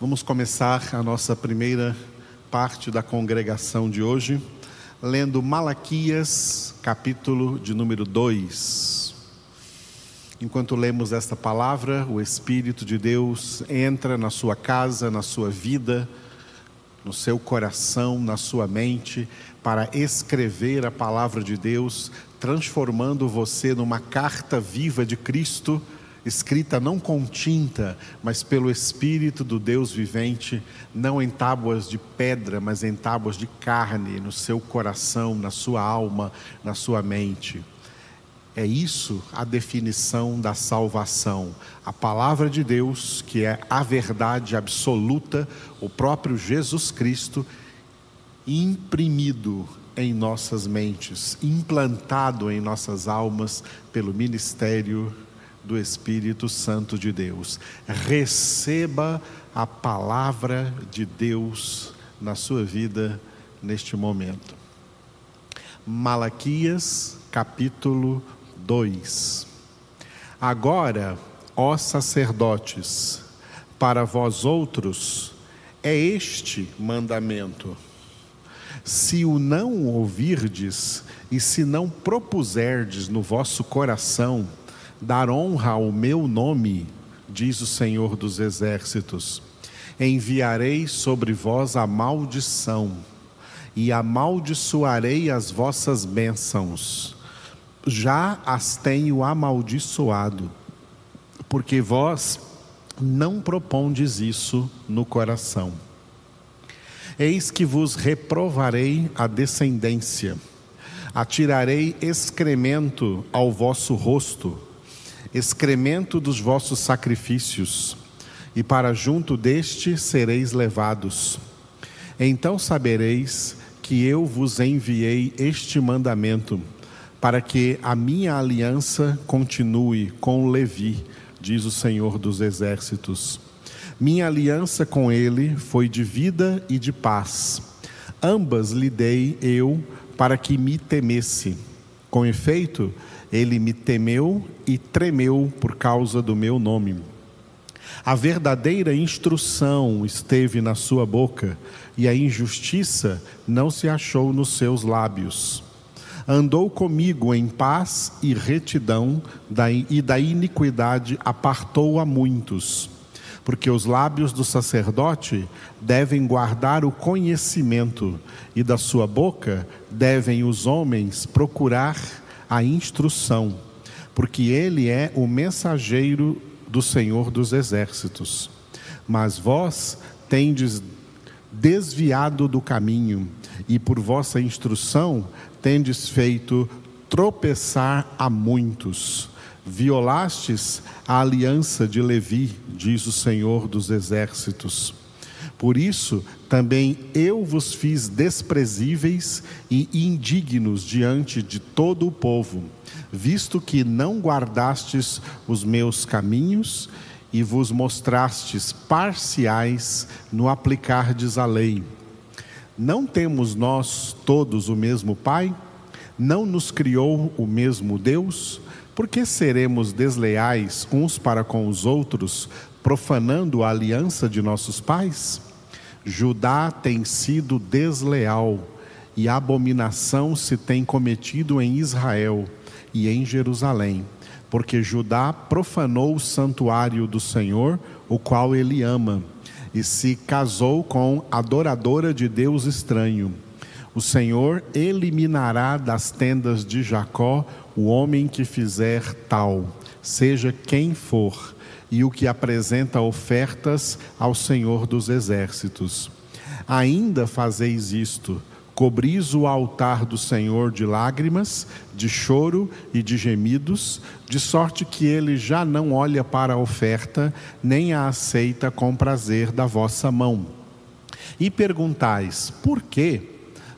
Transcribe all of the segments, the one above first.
Vamos começar a nossa primeira parte da congregação de hoje, lendo Malaquias, capítulo de número 2. Enquanto lemos esta palavra, o Espírito de Deus entra na sua casa, na sua vida, no seu coração, na sua mente, para escrever a palavra de Deus, transformando você numa carta viva de Cristo escrita não com tinta, mas pelo Espírito do Deus vivente, não em tábuas de pedra, mas em tábuas de carne, no seu coração, na sua alma, na sua mente. É isso a definição da salvação. A palavra de Deus, que é a verdade absoluta, o próprio Jesus Cristo, imprimido em nossas mentes, implantado em nossas almas pelo ministério do Espírito Santo de Deus. Receba a palavra de Deus na sua vida neste momento. Malaquias, capítulo 2. Agora, ó sacerdotes, para vós outros é este mandamento. Se o não ouvirdes e se não propuserdes no vosso coração, dar honra ao meu nome, diz o Senhor dos Exércitos. Enviarei sobre vós a maldição, e amaldiçoarei as vossas bênçãos. Já as tenho amaldiçoado, porque vós não propondes isso no coração. Eis que vos reprovarei a descendência, atirarei excremento ao vosso rosto, excremento dos vossos sacrifícios, e para junto deste sereis levados. Então sabereis que eu vos enviei este mandamento, para que a minha aliança continue com Levi, diz o Senhor dos Exércitos. Minha aliança com ele foi de vida e de paz. Ambas lhe dei eu para que me temesse. Com efeito, ele me temeu e tremeu por causa do meu nome. A verdadeira instrução esteve na sua boca, e a injustiça não se achou nos seus lábios. Andou comigo em paz e retidão, e da iniquidade apartou a muitos. Porque os lábios do sacerdote devem guardar o conhecimento, e da sua boca devem os homens procurar a instrução, porque ele é o mensageiro do Senhor dos exércitos. Mas vós tendes desviado do caminho, e por vossa instrução tendes feito tropeçar a muitos. Violastes a aliança de Levi, diz o Senhor dos exércitos. Por isso também eu vos fiz desprezíveis e indignos diante de todo o povo, visto que não guardastes os meus caminhos e vos mostrastes parciais no aplicardes a lei. Não temos nós todos o mesmo Pai? Não nos criou o mesmo Deus? Por que seremos desleais uns para com os outros, profanando a aliança de nossos pais? Judá tem sido desleal e abominação se tem cometido em Israel e em Jerusalém, porque Judá profanou o santuário do Senhor, o qual ele ama, e se casou com adoradora de Deus estranho. O Senhor eliminará das tendas de Jacó o homem que fizer tal, seja quem for e o que apresenta ofertas ao Senhor dos Exércitos. Ainda fazeis isto: cobris o altar do Senhor de lágrimas, de choro e de gemidos, de sorte que ele já não olha para a oferta, nem a aceita com prazer da vossa mão. E perguntais: por quê?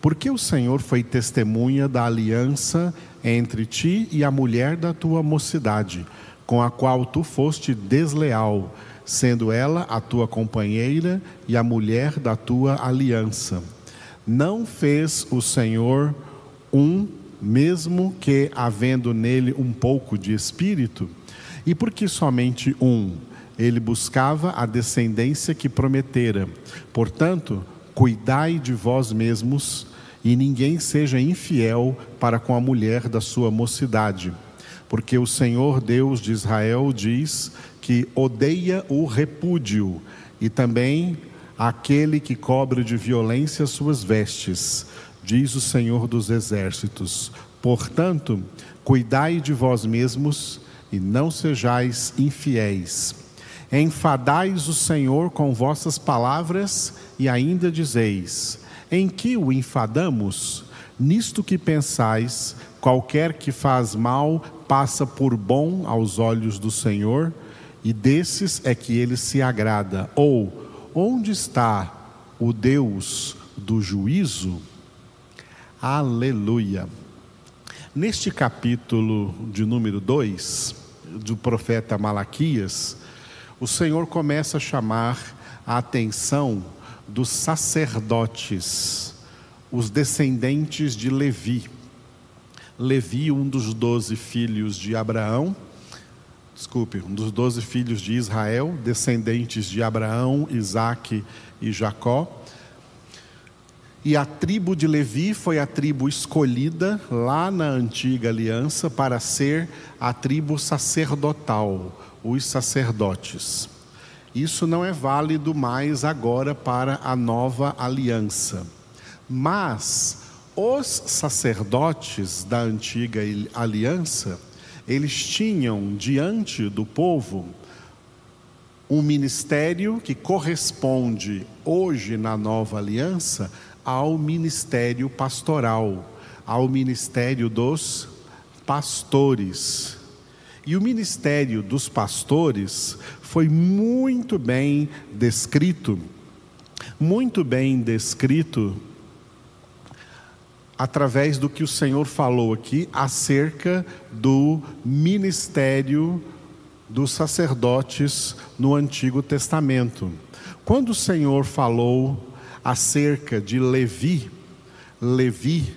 Porque o Senhor foi testemunha da aliança entre ti e a mulher da tua mocidade com a qual tu foste desleal, sendo ela a tua companheira e a mulher da tua aliança. Não fez o Senhor um, mesmo que havendo nele um pouco de espírito? E por que somente um? ele buscava a descendência que prometera. Portanto, cuidai de vós mesmos e ninguém seja infiel para com a mulher da sua mocidade, porque o Senhor Deus de Israel diz que odeia o repúdio e também aquele que cobre de violência suas vestes, diz o Senhor dos exércitos. Portanto, cuidai de vós mesmos e não sejais infiéis. Enfadais o Senhor com vossas palavras e ainda dizeis: Em que o enfadamos? Nisto que pensais, qualquer que faz mal passa por bom aos olhos do Senhor, e desses é que ele se agrada. Ou, onde está o Deus do juízo? Aleluia. Neste capítulo de número 2 do profeta Malaquias, o Senhor começa a chamar a atenção dos sacerdotes, os descendentes de Levi. Levi, um dos doze filhos de Abraão, desculpe, um dos doze filhos de Israel, descendentes de Abraão, Isaque e Jacó. E a tribo de Levi foi a tribo escolhida lá na antiga aliança para ser a tribo sacerdotal, os sacerdotes. Isso não é válido mais agora para a nova aliança. Mas os sacerdotes da antiga aliança, eles tinham diante do povo um ministério que corresponde hoje na nova aliança ao ministério pastoral, ao ministério dos pastores. E o ministério dos pastores foi muito bem descrito, muito bem descrito através do que o Senhor falou aqui acerca do ministério dos sacerdotes no Antigo Testamento. Quando o Senhor falou acerca de Levi, Levi,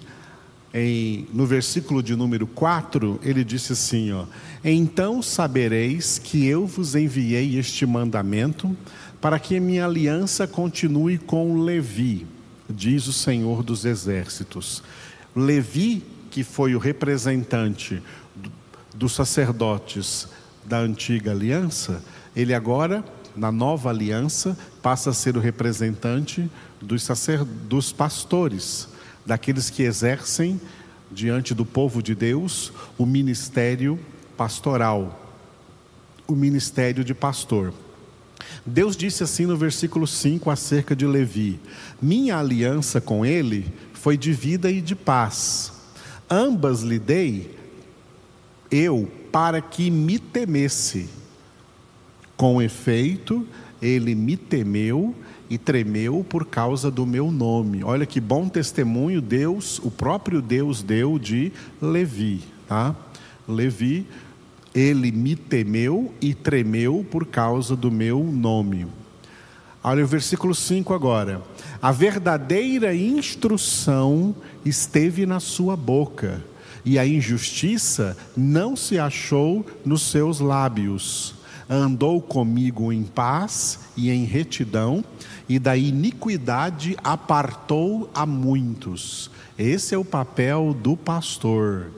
em, no versículo de número 4, ele disse assim: ó, Então sabereis que eu vos enviei este mandamento para que minha aliança continue com Levi, diz o Senhor dos Exércitos. Levi, que foi o representante dos sacerdotes da antiga aliança, ele agora, na nova aliança, passa a ser o representante dos, sacer, dos pastores, daqueles que exercem diante do povo de Deus o ministério pastoral, o ministério de pastor. Deus disse assim no versículo 5 acerca de Levi: Minha aliança com ele foi de vida e de paz. Ambas lhe dei eu para que me temesse. Com efeito, ele me temeu e tremeu por causa do meu nome. Olha que bom testemunho Deus, o próprio Deus deu de Levi, tá? Levi, ele me temeu e tremeu por causa do meu nome. Olha o versículo 5 agora. A verdadeira instrução esteve na sua boca, e a injustiça não se achou nos seus lábios andou comigo em paz e em retidão, e da iniquidade apartou a muitos. Esse é o papel do pastor.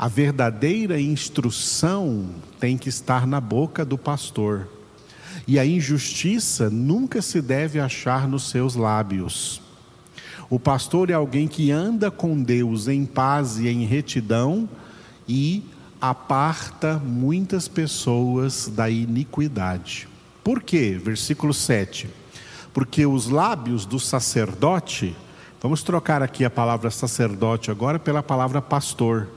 A verdadeira instrução tem que estar na boca do pastor. E a injustiça nunca se deve achar nos seus lábios. O pastor é alguém que anda com Deus em paz e em retidão e aparta muitas pessoas da iniquidade. Por quê? Versículo 7. Porque os lábios do sacerdote, vamos trocar aqui a palavra sacerdote agora pela palavra pastor.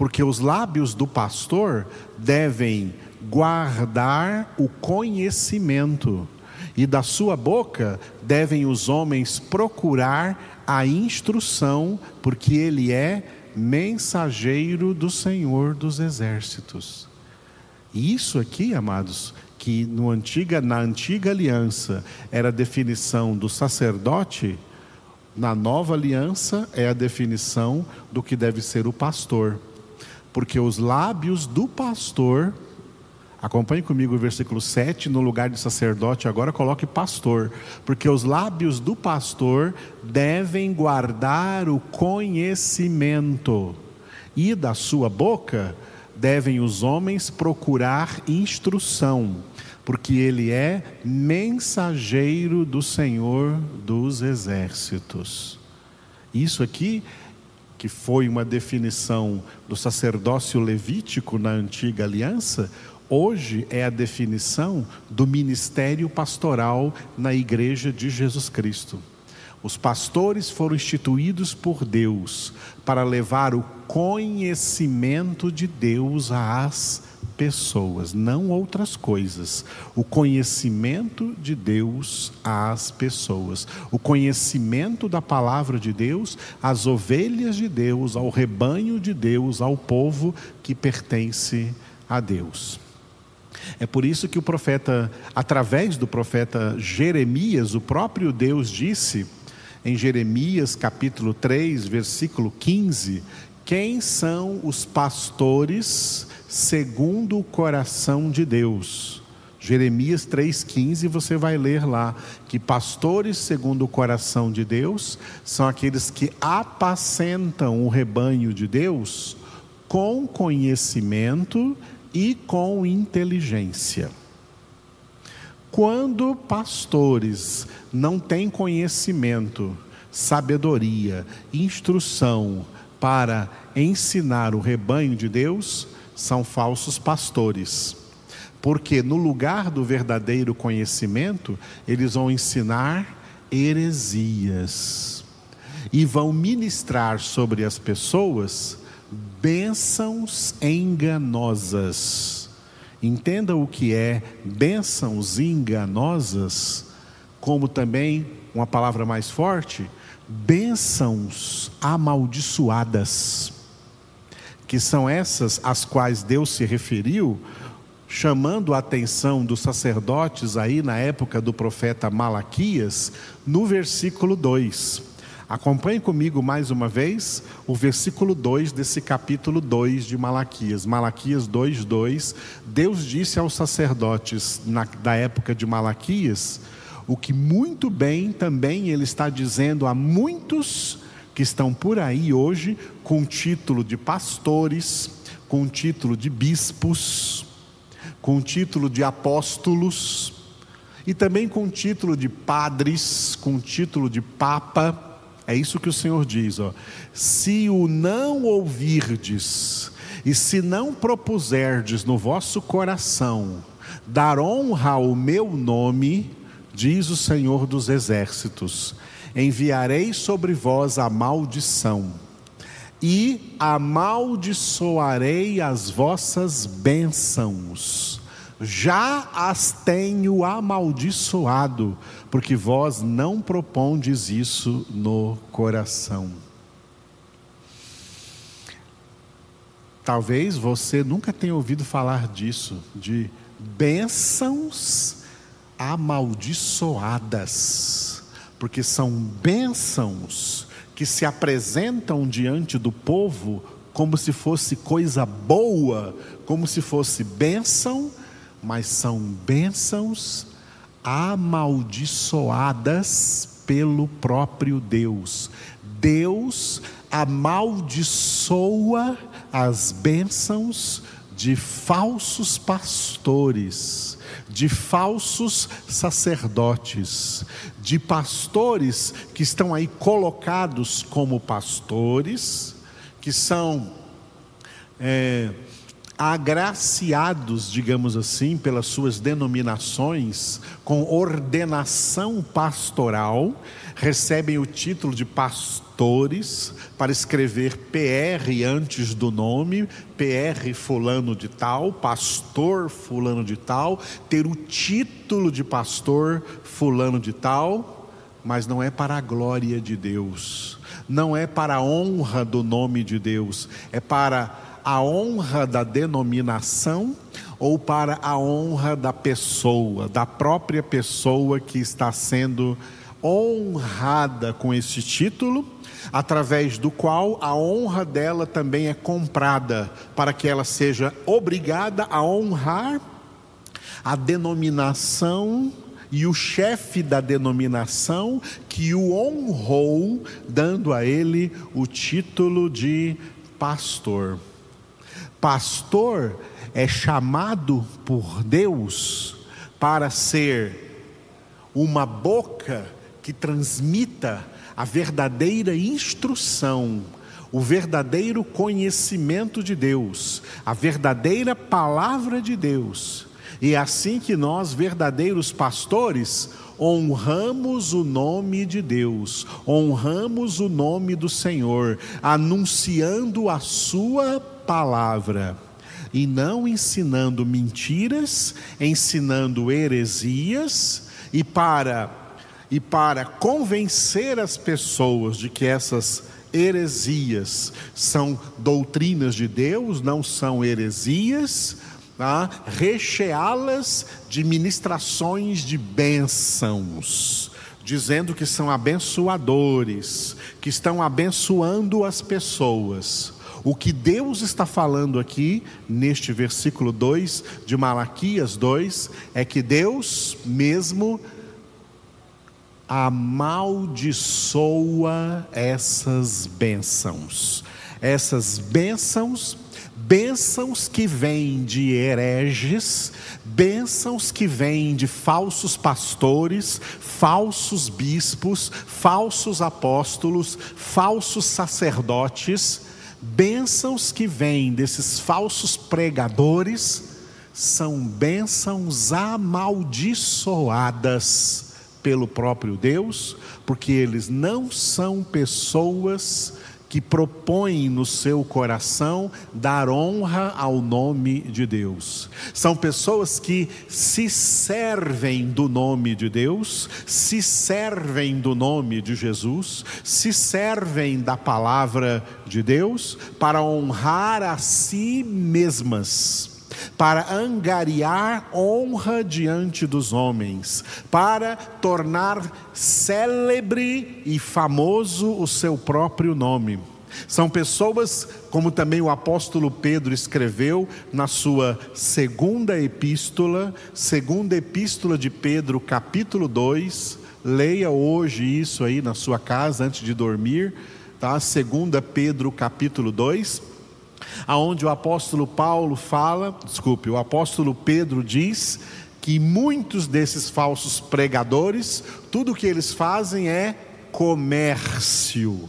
Porque os lábios do pastor devem guardar o conhecimento, e da sua boca devem os homens procurar a instrução, porque ele é mensageiro do Senhor dos exércitos. Isso aqui, amados, que no antiga, na antiga aliança era a definição do sacerdote, na nova aliança é a definição do que deve ser o pastor. Porque os lábios do pastor, Acompanhe comigo o versículo 7, no lugar de sacerdote, agora coloque pastor, porque os lábios do pastor devem guardar o conhecimento, e da sua boca devem os homens procurar instrução, porque ele é mensageiro do Senhor dos exércitos. Isso aqui que foi uma definição do sacerdócio levítico na antiga aliança, hoje é a definição do ministério pastoral na igreja de Jesus Cristo. Os pastores foram instituídos por Deus para levar o conhecimento de Deus às pessoas, não outras coisas. O conhecimento de Deus às pessoas, o conhecimento da palavra de Deus às ovelhas de Deus, ao rebanho de Deus, ao povo que pertence a Deus. É por isso que o profeta, através do profeta Jeremias, o próprio Deus disse em Jeremias capítulo 3, versículo 15, quem são os pastores segundo o coração de Deus. Jeremias 3,15, você vai ler lá que pastores segundo o coração de Deus são aqueles que apacentam o rebanho de Deus com conhecimento e com inteligência. Quando pastores não têm conhecimento, sabedoria, instrução para ensinar o rebanho de Deus, são falsos pastores. Porque no lugar do verdadeiro conhecimento, eles vão ensinar heresias e vão ministrar sobre as pessoas bênçãos enganosas. Entenda o que é bênçãos enganosas, como também, uma palavra mais forte, bênçãos amaldiçoadas que são essas às quais Deus se referiu, chamando a atenção dos sacerdotes aí na época do profeta Malaquias, no versículo 2. Acompanhe comigo mais uma vez o versículo 2 desse capítulo 2 de Malaquias. Malaquias 2:2. Deus disse aos sacerdotes na, da época de Malaquias o que muito bem também ele está dizendo a muitos que estão por aí hoje com título de pastores, com título de bispos, com título de apóstolos e também com título de padres, com título de papa. É isso que o Senhor diz, ó. Se o não ouvirdes e se não propuserdes no vosso coração dar honra ao meu nome, diz o Senhor dos exércitos, enviarei sobre vós a maldição, e amaldiçoarei as vossas bênçãos. Já as tenho amaldiçoado, porque vós não propondes isso no coração. Talvez você nunca tenha ouvido falar disso, de bênçãos amaldiçoadas porque são bênçãos que se apresentam diante do povo como se fosse coisa boa, como se fosse bênção, mas são bênçãos amaldiçoadas pelo próprio Deus. Deus amaldiçoa as bênçãos de falsos pastores de falsos sacerdotes, de pastores que estão aí colocados como pastores, que são é, agraciados, digamos assim, pelas suas denominações, com ordenação pastoral, recebem o título de pastores para escrever PR antes do nome, PR fulano de tal, pastor fulano de tal, ter o título de pastor fulano de tal, mas não é para a glória de Deus, não é para a honra do nome de Deus, é para a honra da denominação ou para a honra da pessoa, da própria pessoa que está sendo honrada com esse título, através do qual a honra dela também é comprada, para que ela seja obrigada a honrar a denominação e o chefe da denominação que o honrou, dando a ele o título de pastor. Pastor é chamado por Deus para ser uma boca que transmita a verdadeira instrução, o verdadeiro conhecimento de Deus, a verdadeira palavra de Deus. E é assim que nós, verdadeiros pastores, honramos o nome de Deus, honramos o nome do Senhor, anunciando a Sua palavra e não ensinando mentiras, ensinando heresias e para e para convencer as pessoas de que essas heresias são doutrinas de Deus, não são heresias, tá? recheá-las de ministrações de bênçãos, dizendo que são abençoadores, que estão abençoando as pessoas. O que Deus está falando aqui, neste versículo 2 de Malaquias 2, é que Deus mesmo amaldiçoa essas bênçãos. Essas bênçãos, bênçãos que vêm de hereges, bênçãos que vêm de falsos pastores, falsos bispos, falsos apóstolos, falsos sacerdotes Bênçãos que vêm desses falsos pregadores são bênçãos amaldiçoadas pelo próprio Deus, porque eles não são pessoas que propõem no seu coração dar honra ao nome de Deus. São pessoas que se servem do nome de Deus, se servem do nome de Jesus, se servem da palavra de Deus para honrar a si mesmas para angariar honra diante dos homens, para tornar célebre e famoso o seu próprio nome. São pessoas, como também o apóstolo Pedro escreveu na sua segunda epístola, segunda epístola de Pedro, capítulo 2. Leia hoje isso aí na sua casa antes de dormir, tá? Segunda Pedro, capítulo 2 aonde o apóstolo Paulo fala, desculpe, o apóstolo Pedro diz que muitos desses falsos pregadores, tudo que eles fazem é comércio.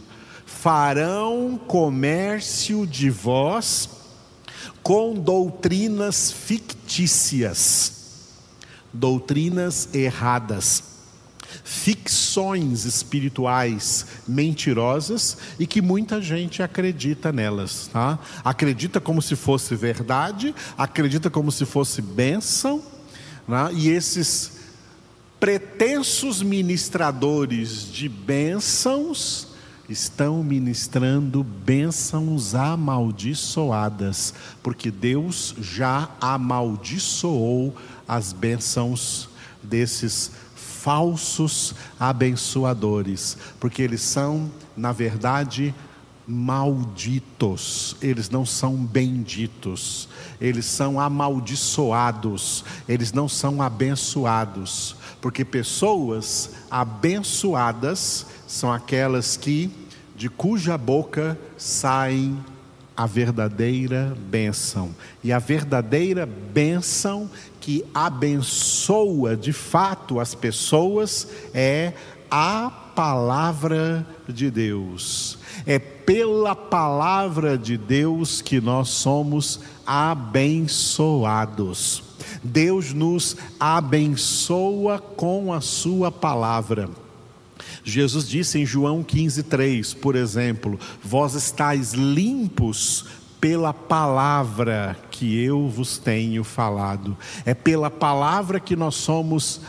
Farão comércio de vós com doutrinas fictícias, doutrinas erradas ficções espirituais mentirosas e que muita gente acredita nelas, tá? Acredita como se fosse verdade, acredita como se fosse bênção, né? e esses pretensos ministradores de bênçãos estão ministrando bênçãos amaldiçoadas, porque Deus já amaldiçoou as bênçãos desses falsos abençoadores, porque eles são, na verdade, malditos, eles não são benditos, eles são amaldiçoados, eles não são abençoados, porque pessoas abençoadas são aquelas que de cuja boca saem a verdadeira bênção. E a verdadeira bênção que abençoa de fato as pessoas é a palavra de Deus. É pela palavra de Deus que nós somos abençoados. Deus nos abençoa com a Sua palavra. Jesus disse em João 15,3, por exemplo: Vós estáis limpos pela palavra que eu vos tenho falado. É pela palavra que nós somos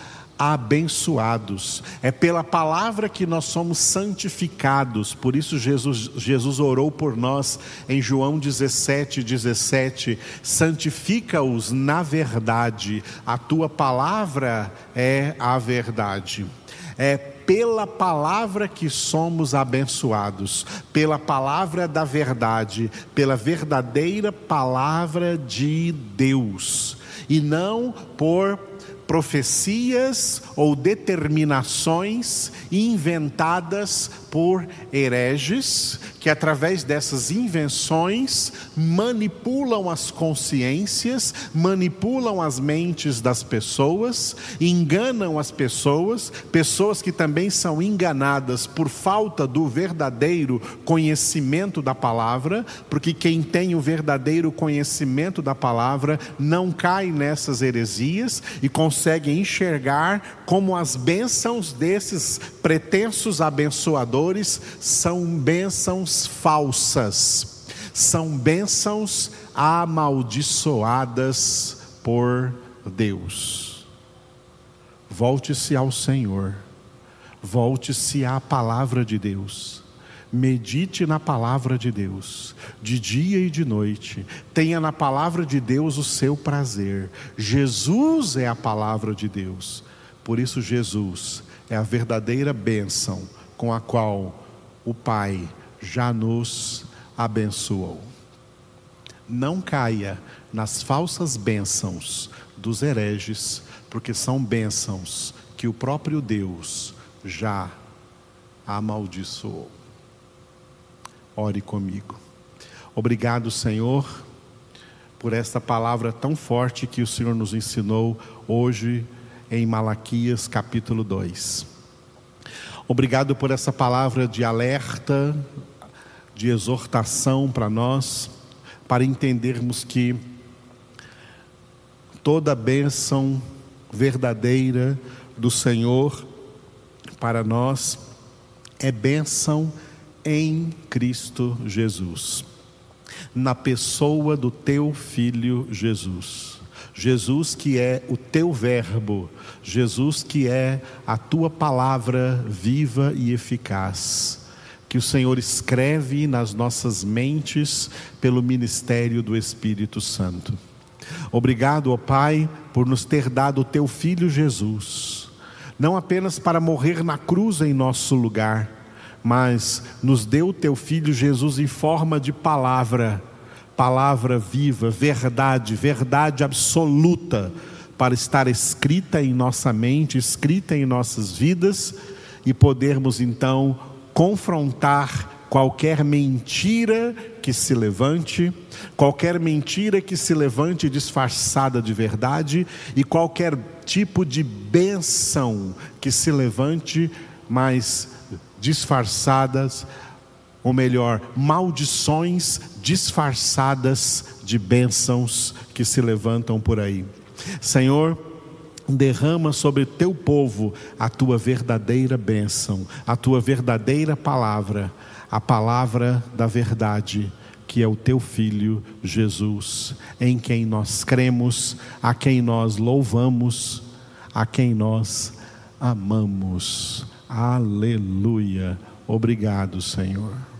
abençoados. É pela palavra que nós somos santificados. Por isso Jesus, Jesus orou por nós em João 17, 17. Santifica-os na verdade. A tua palavra é a verdade. É pela palavra que somos abençoados, pela palavra da verdade, pela verdadeira palavra de Deus. e não por profecias ou determinações inventadas por hereges, que através dessas invenções manipulam as consciências, manipulam as mentes das pessoas, enganam as pessoas, pessoas que também são enganadas por falta do verdadeiro conhecimento da palavra, porque quem tem o verdadeiro conhecimento da palavra não cai nessas heresias e consegue enxergar como as bênçãos desses pretensos abençoadores são bênçãos falsas, são bênçãos amaldiçoadas por Deus. Volte-se ao Senhor, volte-se à palavra de Deus. Medite na palavra de Deus, de dia e de noite. Tenha na palavra de Deus o seu prazer. Jesus é a palavra de Deus. Por isso, Jesus é a verdadeira bênção com a qual o Pai já nos abençoou. Não caia nas falsas bênçãos dos hereges, porque são bênçãos que o próprio Deus já amaldiçoou. Ore comigo. Obrigado, Senhor, por esta palavra tão forte que o Senhor nos ensinou hoje em Malaquias capítulo 2. Obrigado por essa palavra de alerta, de exortação para nós, para entendermos que toda bênção verdadeira do Senhor para nós é bênção em Cristo Jesus, na pessoa do teu Filho Jesus. Jesus que é o teu verbo, Jesus que é a tua palavra viva e eficaz, que o Senhor escreve nas nossas mentes pelo ministério do Espírito Santo. Obrigado, ó Pai, por nos ter dado o teu filho Jesus, não apenas para morrer na cruz em nosso lugar, mas nos deu o teu filho Jesus em forma de palavra palavra viva, verdade, verdade absoluta, para estar escrita em nossa mente, escrita em nossas vidas e podermos então confrontar qualquer mentira que se levante, qualquer mentira que se levante disfarçada de verdade e qualquer tipo de benção que se levante, mas disfarçadas ou melhor, maldições disfarçadas de bênçãos que se levantam por aí. Senhor, derrama sobre teu povo a tua verdadeira bênção, a tua verdadeira palavra, a palavra da verdade, que é o teu filho Jesus, em quem nós cremos, a quem nós louvamos, a quem nós amamos. Aleluia. Obrigado, Senhor.